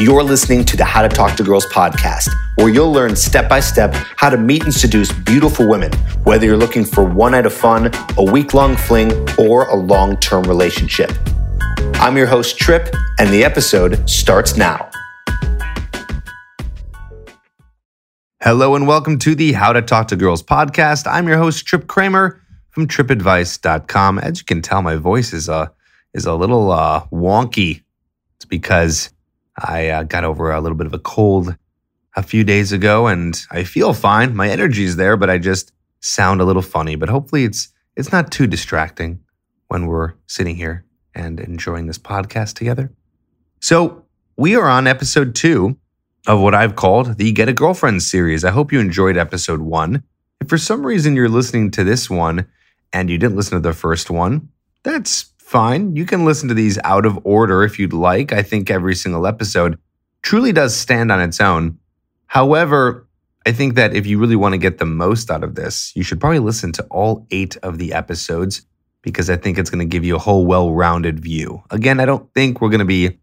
You're listening to the How to Talk to Girls podcast, where you'll learn step by step how to meet and seduce beautiful women, whether you're looking for one night of fun, a week long fling, or a long term relationship. I'm your host, Trip, and the episode starts now. Hello, and welcome to the How to Talk to Girls podcast. I'm your host, Trip Kramer from tripadvice.com. As you can tell, my voice is a, is a little uh, wonky. It's because I uh, got over a little bit of a cold a few days ago and I feel fine. My energy's there, but I just sound a little funny. But hopefully it's it's not too distracting when we're sitting here and enjoying this podcast together. So, we are on episode 2 of what I've called the Get a Girlfriend series. I hope you enjoyed episode 1. If for some reason you're listening to this one and you didn't listen to the first one, that's fine. You can listen to these out of order if you'd like. I think every single episode truly does stand on its own. However, I think that if you really want to get the most out of this, you should probably listen to all eight of the episodes because I think it's going to give you a whole well rounded view. Again, I don't think we're going to be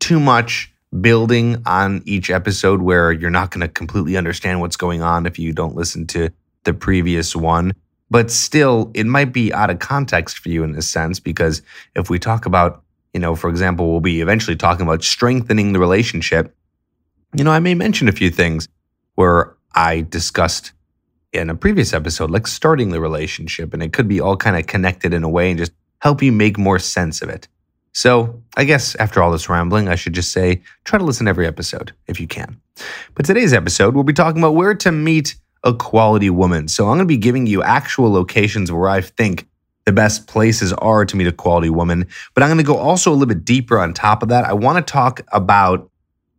too much building on each episode where you're not going to completely understand what's going on if you don't listen to the previous one but still it might be out of context for you in a sense because if we talk about you know for example we'll be eventually talking about strengthening the relationship. You know i may mention a few things where i discussed in a previous episode like starting the relationship and it could be all kind of connected in a way and just help you make more sense of it. So i guess after all this rambling i should just say try to listen to every episode if you can. But today's episode we'll be talking about where to meet a quality woman. So I'm going to be giving you actual locations where I think the best places are to meet a quality woman. But I'm going to go also a little bit deeper on top of that. I want to talk about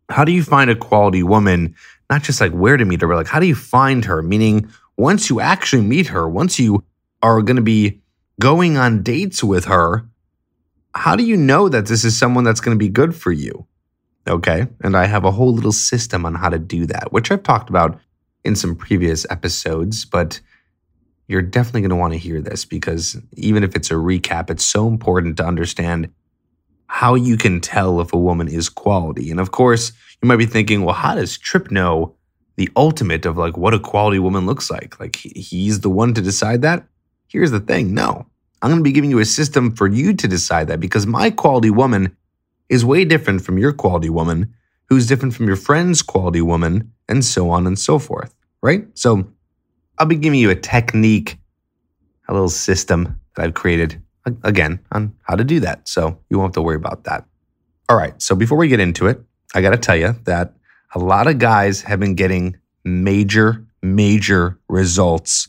how do you find a quality woman, not just like where to meet her, but like how do you find her? Meaning, once you actually meet her, once you are going to be going on dates with her, how do you know that this is someone that's going to be good for you? Okay. And I have a whole little system on how to do that, which I've talked about in some previous episodes, but you're definitely going to want to hear this because even if it's a recap, it's so important to understand how you can tell if a woman is quality. And of course, you might be thinking, well, how does Trip know the ultimate of like what a quality woman looks like? Like he's the one to decide that? Here's the thing no, I'm going to be giving you a system for you to decide that because my quality woman is way different from your quality woman, who's different from your friend's quality woman, and so on and so forth, right? So I'll be giving you a technique, a little system that I've created again on how to do that. So you won't have to worry about that. All right. So before we get into it, I got to tell you that a lot of guys have been getting major, major results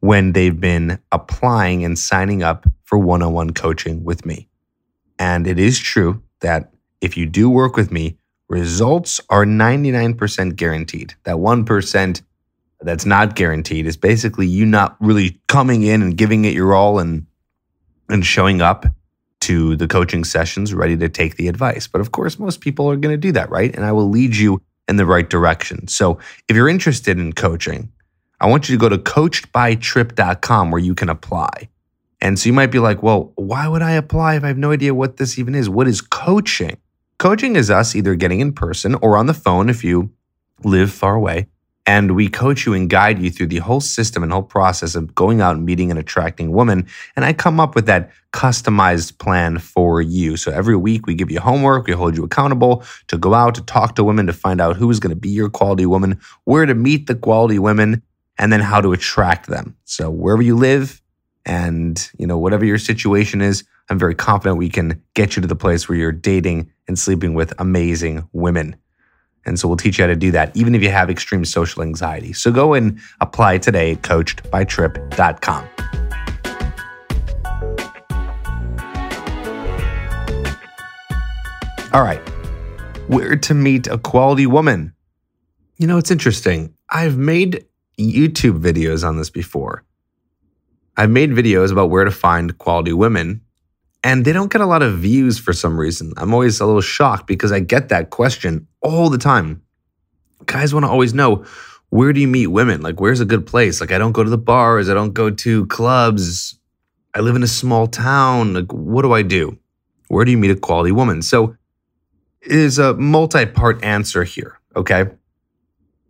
when they've been applying and signing up for one on one coaching with me. And it is true that if you do work with me, results are 99% guaranteed. That 1% that's not guaranteed is basically you not really coming in and giving it your all and and showing up to the coaching sessions ready to take the advice. But of course, most people are going to do that, right? And I will lead you in the right direction. So, if you're interested in coaching, I want you to go to coachedbytrip.com where you can apply. And so you might be like, well, why would I apply if I have no idea what this even is? What is coaching? Coaching is us either getting in person or on the phone if you live far away. And we coach you and guide you through the whole system and whole process of going out and meeting and attracting women. And I come up with that customized plan for you. So every week we give you homework, we hold you accountable to go out to talk to women to find out who is going to be your quality woman, where to meet the quality women, and then how to attract them. So wherever you live and, you know, whatever your situation is, I'm very confident we can get you to the place where you're dating and sleeping with amazing women. And so we'll teach you how to do that, even if you have extreme social anxiety. So go and apply today at coachedbytrip.com. All right, where to meet a quality woman. You know, it's interesting. I've made YouTube videos on this before. I've made videos about where to find quality women and they don't get a lot of views for some reason. I'm always a little shocked because I get that question all the time. Guys want to always know where do you meet women? Like, where's a good place? Like, I don't go to the bars, I don't go to clubs. I live in a small town. Like, what do I do? Where do you meet a quality woman? So, is a multi part answer here. Okay.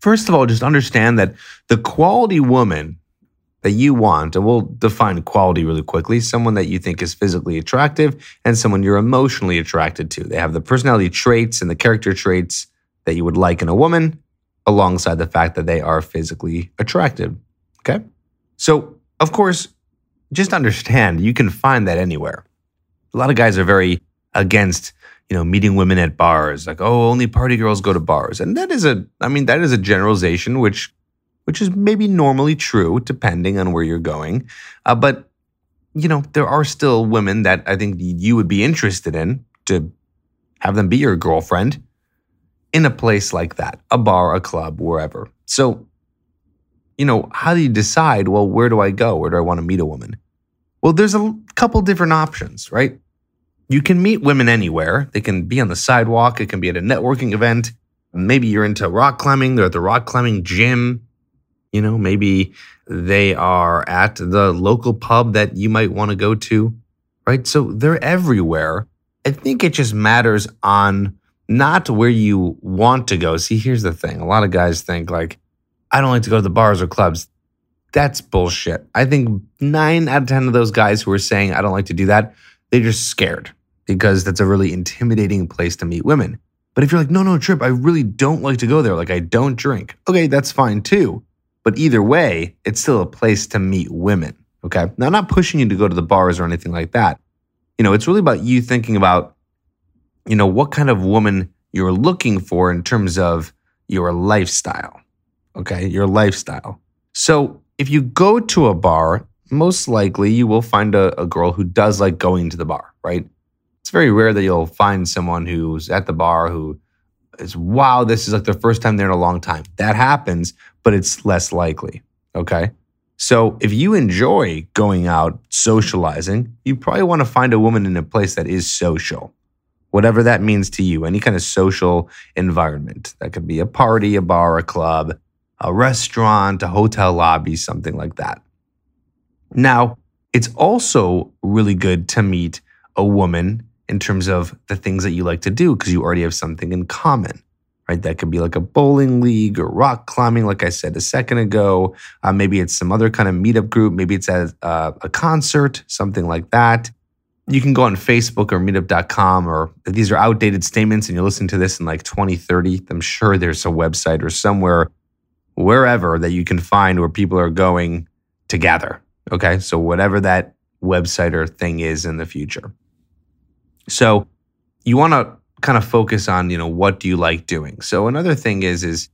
First of all, just understand that the quality woman that you want, and we'll define quality really quickly someone that you think is physically attractive and someone you're emotionally attracted to. They have the personality traits and the character traits that you would like in a woman, alongside the fact that they are physically attractive. Okay. So, of course, just understand you can find that anywhere. A lot of guys are very against you know, meeting women at bars, like, oh, only party girls go to bars. And that is a, I mean, that is a generalization, which, which is maybe normally true, depending on where you're going. Uh, but, you know, there are still women that I think you would be interested in to have them be your girlfriend in a place like that, a bar, a club, wherever. So, you know, how do you decide, well, where do I go? Where do I want to meet a woman? Well, there's a couple different options, right? You can meet women anywhere. They can be on the sidewalk, it can be at a networking event. Maybe you're into rock climbing, they're at the rock climbing gym. You know, maybe they are at the local pub that you might want to go to, right? So they're everywhere. I think it just matters on not where you want to go. See, here's the thing a lot of guys think, like, I don't like to go to the bars or clubs. That's bullshit. I think nine out of 10 of those guys who are saying, I don't like to do that, they're just scared because that's a really intimidating place to meet women. But if you're like, no, no, Trip, I really don't like to go there. Like, I don't drink. Okay, that's fine too. But either way, it's still a place to meet women. Okay. Now, I'm not pushing you to go to the bars or anything like that. You know, it's really about you thinking about, you know, what kind of woman you're looking for in terms of your lifestyle. Okay. Your lifestyle. So if you go to a bar, most likely you will find a, a girl who does like going to the bar, right? It's very rare that you'll find someone who's at the bar who is, wow, this is like their first time there in a long time. That happens, but it's less likely. Okay. So if you enjoy going out socializing, you probably want to find a woman in a place that is social, whatever that means to you, any kind of social environment. That could be a party, a bar, a club, a restaurant, a hotel lobby, something like that. Now, it's also really good to meet a woman in terms of the things that you like to do because you already have something in common, right? That could be like a bowling league or rock climbing, like I said a second ago. Uh, maybe it's some other kind of meetup group. Maybe it's uh, a concert, something like that. You can go on Facebook or meetup.com, or these are outdated statements and you're listening to this in like 2030. I'm sure there's a website or somewhere, wherever that you can find where people are going to gather Okay. So, whatever that website or thing is in the future. So, you want to kind of focus on, you know, what do you like doing? So, another thing is, is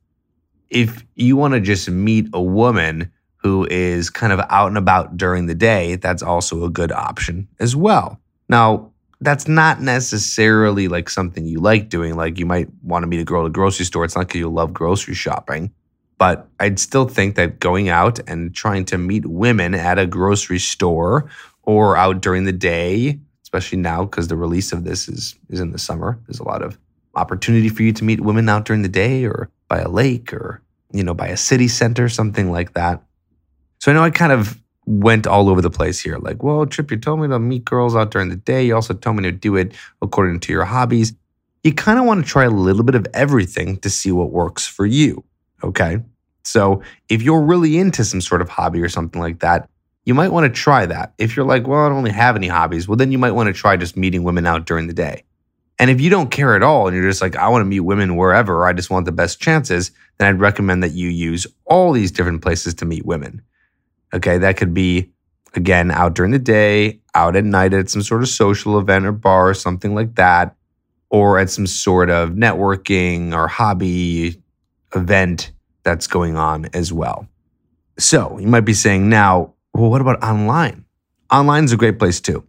if you want to just meet a woman who is kind of out and about during the day, that's also a good option as well. Now, that's not necessarily like something you like doing. Like you might want to meet a girl at a grocery store. It's not because you love grocery shopping. But I'd still think that going out and trying to meet women at a grocery store or out during the day, especially now because the release of this is is in the summer, there's a lot of opportunity for you to meet women out during the day or by a lake or you know by a city center, something like that. So I know I kind of went all over the place here. Like, well, Trip, you told me to meet girls out during the day. You also told me to do it according to your hobbies. You kind of want to try a little bit of everything to see what works for you. Okay. So if you're really into some sort of hobby or something like that, you might want to try that. If you're like, well, I don't really have any hobbies, well, then you might want to try just meeting women out during the day. And if you don't care at all and you're just like, I want to meet women wherever, I just want the best chances, then I'd recommend that you use all these different places to meet women. Okay, that could be, again, out during the day, out at night at some sort of social event or bar or something like that, or at some sort of networking or hobby event that's going on as well. So you might be saying now, well, what about online? Online is a great place too.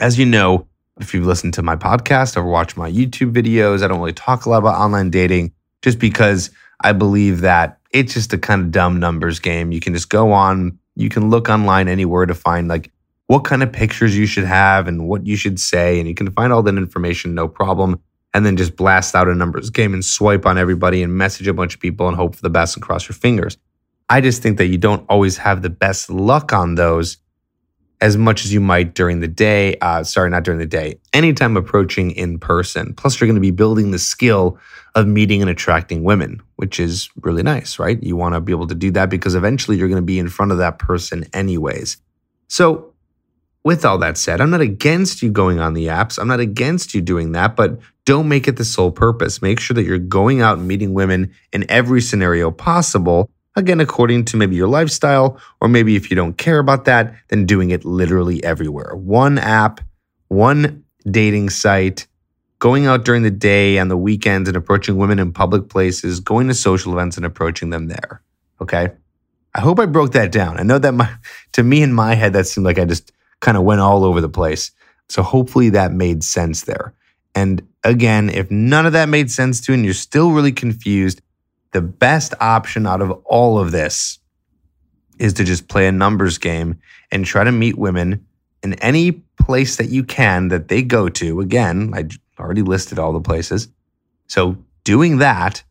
As you know, if you've listened to my podcast or watched my YouTube videos, I don't really talk a lot about online dating just because I believe that it's just a kind of dumb numbers game. You can just go on, you can look online anywhere to find like what kind of pictures you should have and what you should say, and you can find all that information no problem and then just blast out a numbers game and swipe on everybody and message a bunch of people and hope for the best and cross your fingers. I just think that you don't always have the best luck on those. as much as you might during the day. Uh, sorry, not during the day, anytime approaching in person. Plus, you're going to be building the skill of meeting and attracting women, which is really nice, right? You want to be able to do that because eventually you're going to be in front of that person, anyways. So, with all that said, I'm not against you going on the apps. I'm not against you doing that, but don't make it the sole purpose. Make sure that you're going out and meeting women in every scenario possible Again, according to maybe your lifestyle, or maybe if you don't care about that, then doing it literally everywhere. One app, one dating site, going out during the day and the weekends and approaching women in public places, going to social events and approaching them there. Okay. I hope I broke that down. I know that my, to me in my head, that seemed like I just kind of went all over the place. So hopefully that made sense there. And again, if none of that made sense to you and you're still really confused, the best option out of all of this is to just play a numbers game and try to meet women in any place that you can that they go to. Again, I already listed all the places. So doing that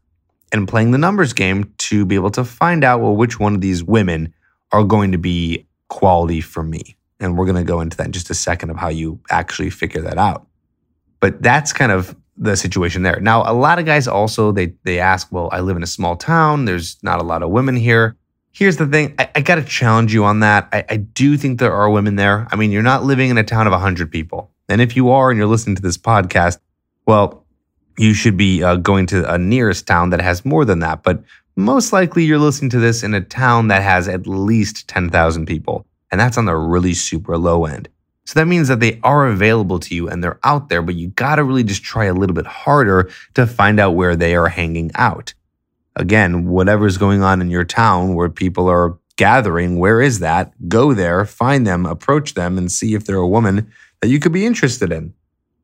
and playing the numbers game to be able to find out, well, which one of these women are going to be quality for me. And we're going to go into that in just a second of how you actually figure that out. But that's kind of the situation there. Now, a lot of guys also they they ask, well, I live in a small town. There's not a lot of women here. Here's the thing. I, I got to challenge you on that. I, I do think there are women there. I mean, you're not living in a town of 100 people. And if you are and you're listening to this podcast, well, you should be uh, going to a nearest town that has more than that. But most likely you're listening to this in a town that has at least 10,000 people. And that's on the really super low end. So that means that they are available to you and they're out there, but you got to really just try a little bit harder to find out where they are hanging out. Again, whatever's going on in your town where people are gathering, where is that? Go there, find them, approach them, and see if they're a woman that you could be interested in.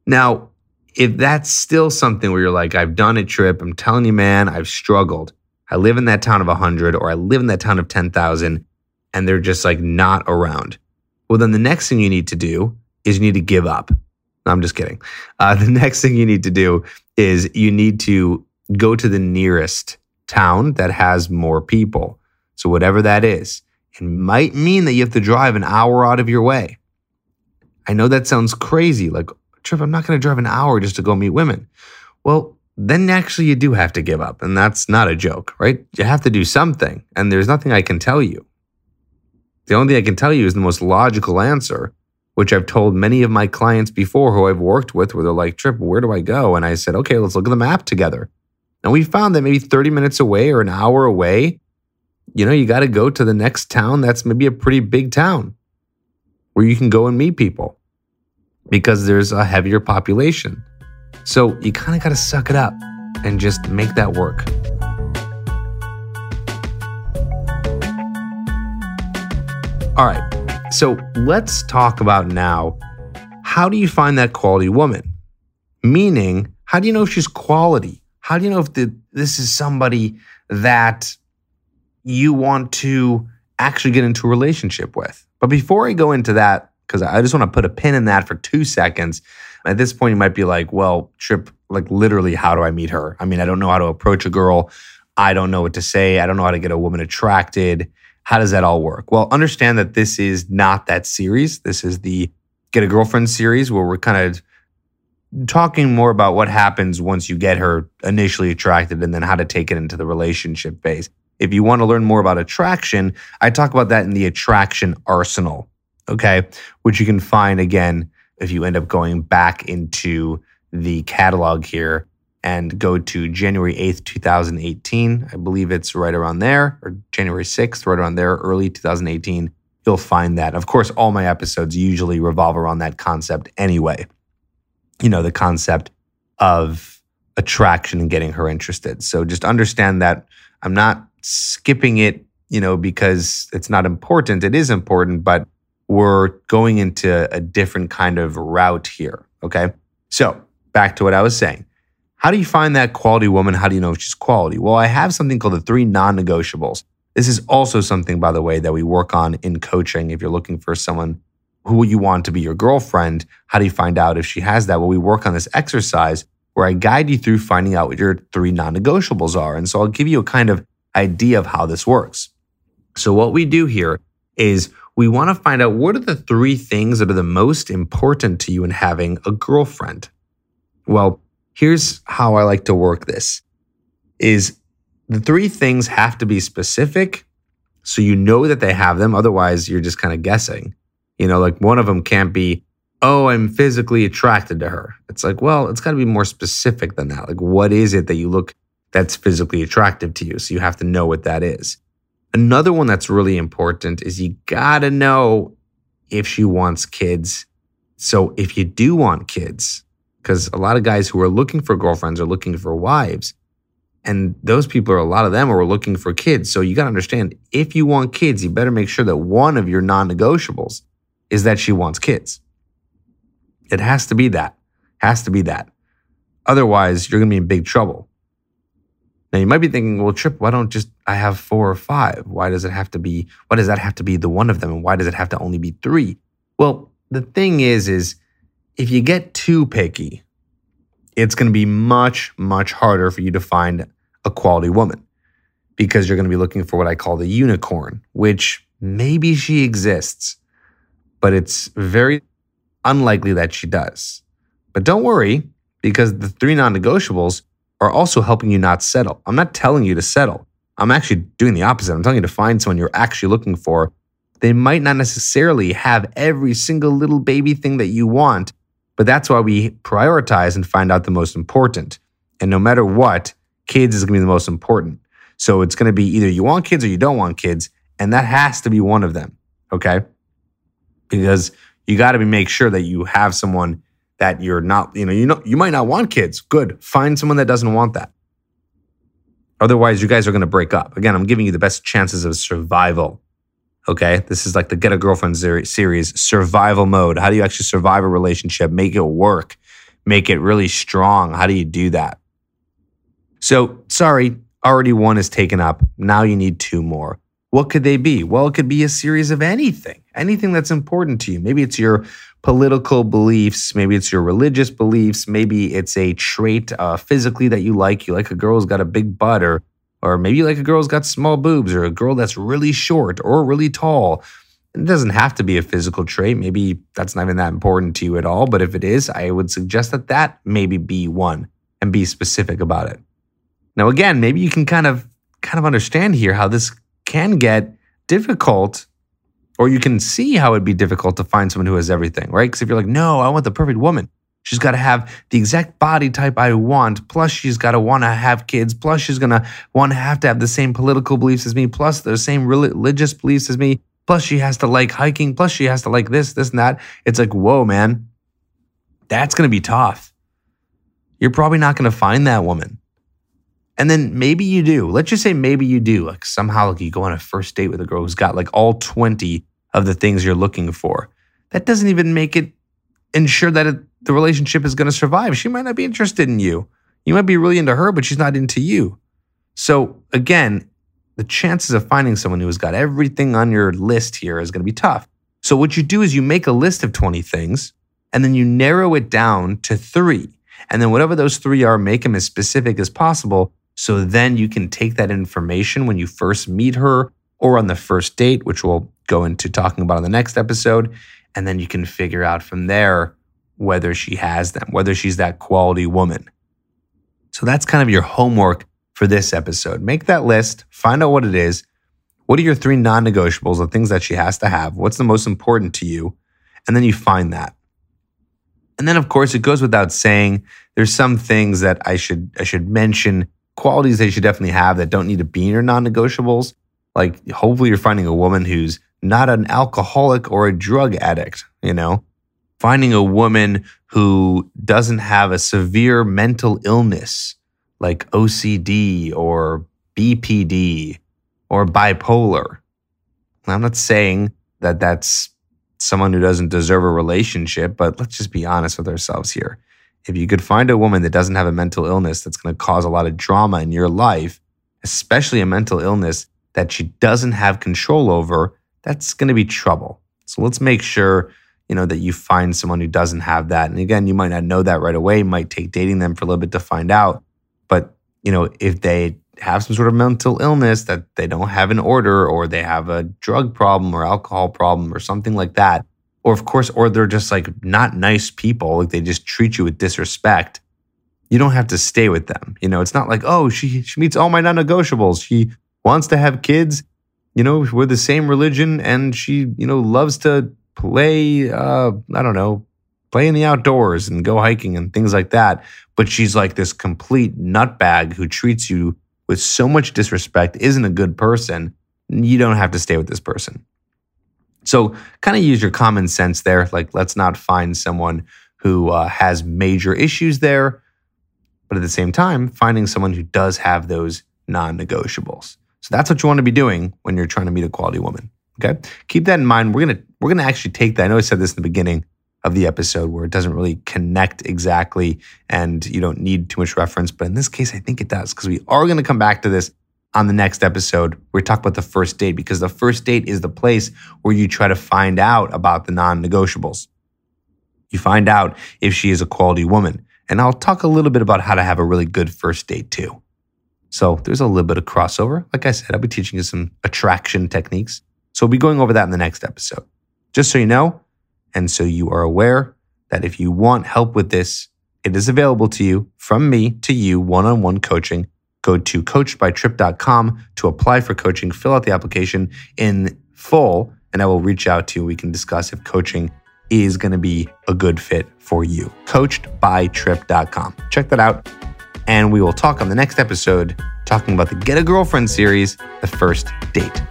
Now, if that's still something where you're like, I've done a trip, I'm telling you, man, I've struggled. I live in that town of 100 or I live in that town of 10,000 and they're just like not around well, then the next thing you need to do is you need to give up. No, I'm just kidding. Uh, the next thing you need to do is you need to go to the nearest town that has more people. So, whatever that is, it might mean that you have to drive an hour out of your way. I know that sounds crazy. Like, Trip, I'm not going to drive an hour just to go meet women. Well, then actually you do have to give up. And that's not a joke, right? You have to do something. And there's nothing I can tell you. The only thing I can tell you is the most logical answer, which I've told many of my clients before who I've worked with, where they're like, Trip, where do I go? And I said, okay, let's look at the map together. And we found that maybe 30 minutes away or an hour away, you know, you got to go to the next town that's maybe a pretty big town where you can go and meet people because there's a heavier population. So you kind of got to suck it up and just make that work. All right. So let's talk about now how do you find that quality woman? Meaning, how do you know if she's quality? How do you know if the, this is somebody that you want to actually get into a relationship with? But before I go into that, because I just want to put a pin in that for two seconds. At this point, you might be like, well, Trip, like literally, how do I meet her? I mean, I don't know how to approach a girl. I don't know what to say. I don't know how to get a woman attracted. How does that all work? Well, understand that this is not that series. This is the Get a Girlfriend series where we're kind of talking more about what happens once you get her initially attracted and then how to take it into the relationship phase. If you want to learn more about attraction, I talk about that in the attraction arsenal, okay? Which you can find again if you end up going back into the catalog here and go to January 8th, 2018. I believe it's right around there, or January 6th, right around there, early 2018. You'll find that. Of course, all my episodes usually revolve around that concept anyway. You know, the concept of attraction and getting her interested. So just understand that I'm not skipping it, you know, because it's not important. It is important, but we're going into a different kind of route here. Okay. So back to what I was saying. How do you find that quality woman? How do you know if she's quality? Well, I have something called the three non negotiables. This is also something, by the way, that we work on in coaching. If you're looking for someone who you want to be your girlfriend, how do you find out if she has that? Well, we work on this exercise where I guide you through finding out what your three non negotiables are. And so I'll give you a kind of idea of how this works. So, what we do here is we want to find out what are the three things that are the most important to you in having a girlfriend. Well, here's how I like to work this is the three things have to be specific so you know that they have them otherwise you're just kind of guessing. You know, like one of them can't be oh, I'm physically attracted to her. It's like, well, it's got to be more specific than that. Like what is it that you look that's physically attractive to you? So you have to know what that is. Another one that's really important is you got to know if she wants kids. So if you do want kids, because a lot of guys who are looking for girlfriends are looking for wives. And those people are a lot of them are looking for kids. So you got to understand if you want kids, you better make sure that one of your non negotiables is that she wants kids. It has to be that. Has to be that. Otherwise, you're going to be in big trouble. Now you might be thinking, well, Trip, why don't just I have four or five? Why does it have to be? Why does that have to be the one of them? And why does it have to only be three? Well, the thing is, is if you get too picky, it's going to be much, much harder for you to find a quality woman because you're going to be looking for what I call the unicorn, which maybe she exists, but it's very unlikely that she does. But don't worry because the three non negotiables are also helping you not settle. I'm not telling you to settle. I'm actually doing the opposite. I'm telling you to find someone you're actually looking for. They might not necessarily have every single little baby thing that you want, but that's why we prioritize and find out the most important. And no matter what, kids is going to be the most important. So it's going to be either you want kids or you don't want kids, and that has to be one of them, okay? Because you got to be make sure that you have someone that you're not, you know, you know, you might not want kids. Good. Find someone that doesn't want that. Otherwise, you guys are going to break up. Again, I'm giving you the best chances of survival. Okay. This is like the Get a Girlfriend series, survival mode. How do you actually survive a relationship? Make it work, make it really strong. How do you do that? So, sorry, already one is taken up. Now you need two more. What could they be? Well, it could be a series of anything, anything that's important to you. Maybe it's your political beliefs, maybe it's your religious beliefs, maybe it's a trait uh, physically that you like. You like a girl who's got a big butt, or or maybe like a girl who's got small boobs, or a girl that's really short or really tall. It doesn't have to be a physical trait. Maybe that's not even that important to you at all. But if it is, I would suggest that that maybe be one and be specific about it. Now, again, maybe you can kind of kind of understand here how this can get difficult or you can see how it'd be difficult to find someone who has everything, right? Because if you're like, no, I want the perfect woman. She's got to have the exact body type I want. Plus, she's got to want to have kids. Plus, she's going to want to have to have the same political beliefs as me. Plus, the same religious beliefs as me. Plus, she has to like hiking. Plus, she has to like this, this, and that. It's like, whoa, man, that's going to be tough. You're probably not going to find that woman. And then maybe you do. Let's just say maybe you do. Like somehow like you go on a first date with a girl who's got like all 20 of the things you're looking for. That doesn't even make it ensure that it, the relationship is going to survive. She might not be interested in you. You might be really into her, but she's not into you. So again, the chances of finding someone who has got everything on your list here is going to be tough. So what you do is you make a list of 20 things and then you narrow it down to 3. And then whatever those 3 are, make them as specific as possible so then you can take that information when you first meet her or on the first date, which we'll go into talking about on the next episode. And then you can figure out from there whether she has them, whether she's that quality woman. So that's kind of your homework for this episode. Make that list, find out what it is. What are your three non negotiables, the things that she has to have? What's the most important to you? And then you find that. And then, of course, it goes without saying, there's some things that I should I should mention qualities they should definitely have that don't need to be in your non-negotiables. Like hopefully you're finding a woman who's not an alcoholic or a drug addict, you know? Finding a woman who doesn't have a severe mental illness like OCD or BPD or bipolar. I'm not saying that that's someone who doesn't deserve a relationship, but let's just be honest with ourselves here if you could find a woman that doesn't have a mental illness that's going to cause a lot of drama in your life, especially a mental illness that she doesn't have control over, that's going to be trouble. So let's make sure, you know, that you find someone who doesn't have that. And again, you might not know that right away, might take dating them for a little bit to find out. But, you know, if they have some sort of mental illness that they don't have in order, or they have a drug problem or alcohol problem or something like that. Or, of course, or they're just like not nice people, like they just treat you with disrespect. You don't have to stay with them. You know, it's not like, oh, she, she meets all my non negotiables. She wants to have kids. You know, we're the same religion and she, you know, loves to play, uh, I don't know, play in the outdoors and go hiking and things like that. But she's like this complete nutbag who treats you with so much disrespect, isn't a good person. You don't have to stay with this person. So, kind of use your common sense there. Like, let's not find someone who uh, has major issues there, but at the same time, finding someone who does have those non negotiables. So, that's what you want to be doing when you're trying to meet a quality woman. Okay. Keep that in mind. We're going to, we're going to actually take that. I know I said this in the beginning of the episode where it doesn't really connect exactly and you don't need too much reference. But in this case, I think it does because we are going to come back to this on the next episode. We talk about the first date because the first date is the place where you try to find out about the non negotiables. You find out if she is a quality woman. And I'll talk a little bit about how to have a really good first date too. So there's a little bit of crossover. Like I said, I'll be teaching you some attraction techniques. So we'll be going over that in the next episode. Just so you know, and so you are aware that if you want help with this, it is available to you from me to you one on one coaching. Go to coachedbytrip.com to apply for coaching, fill out the application in full, and I will reach out to you. We can discuss if coaching is going to be a good fit for you. Coachedbytrip.com. Check that out. And we will talk on the next episode talking about the Get a Girlfriend series, The First Date.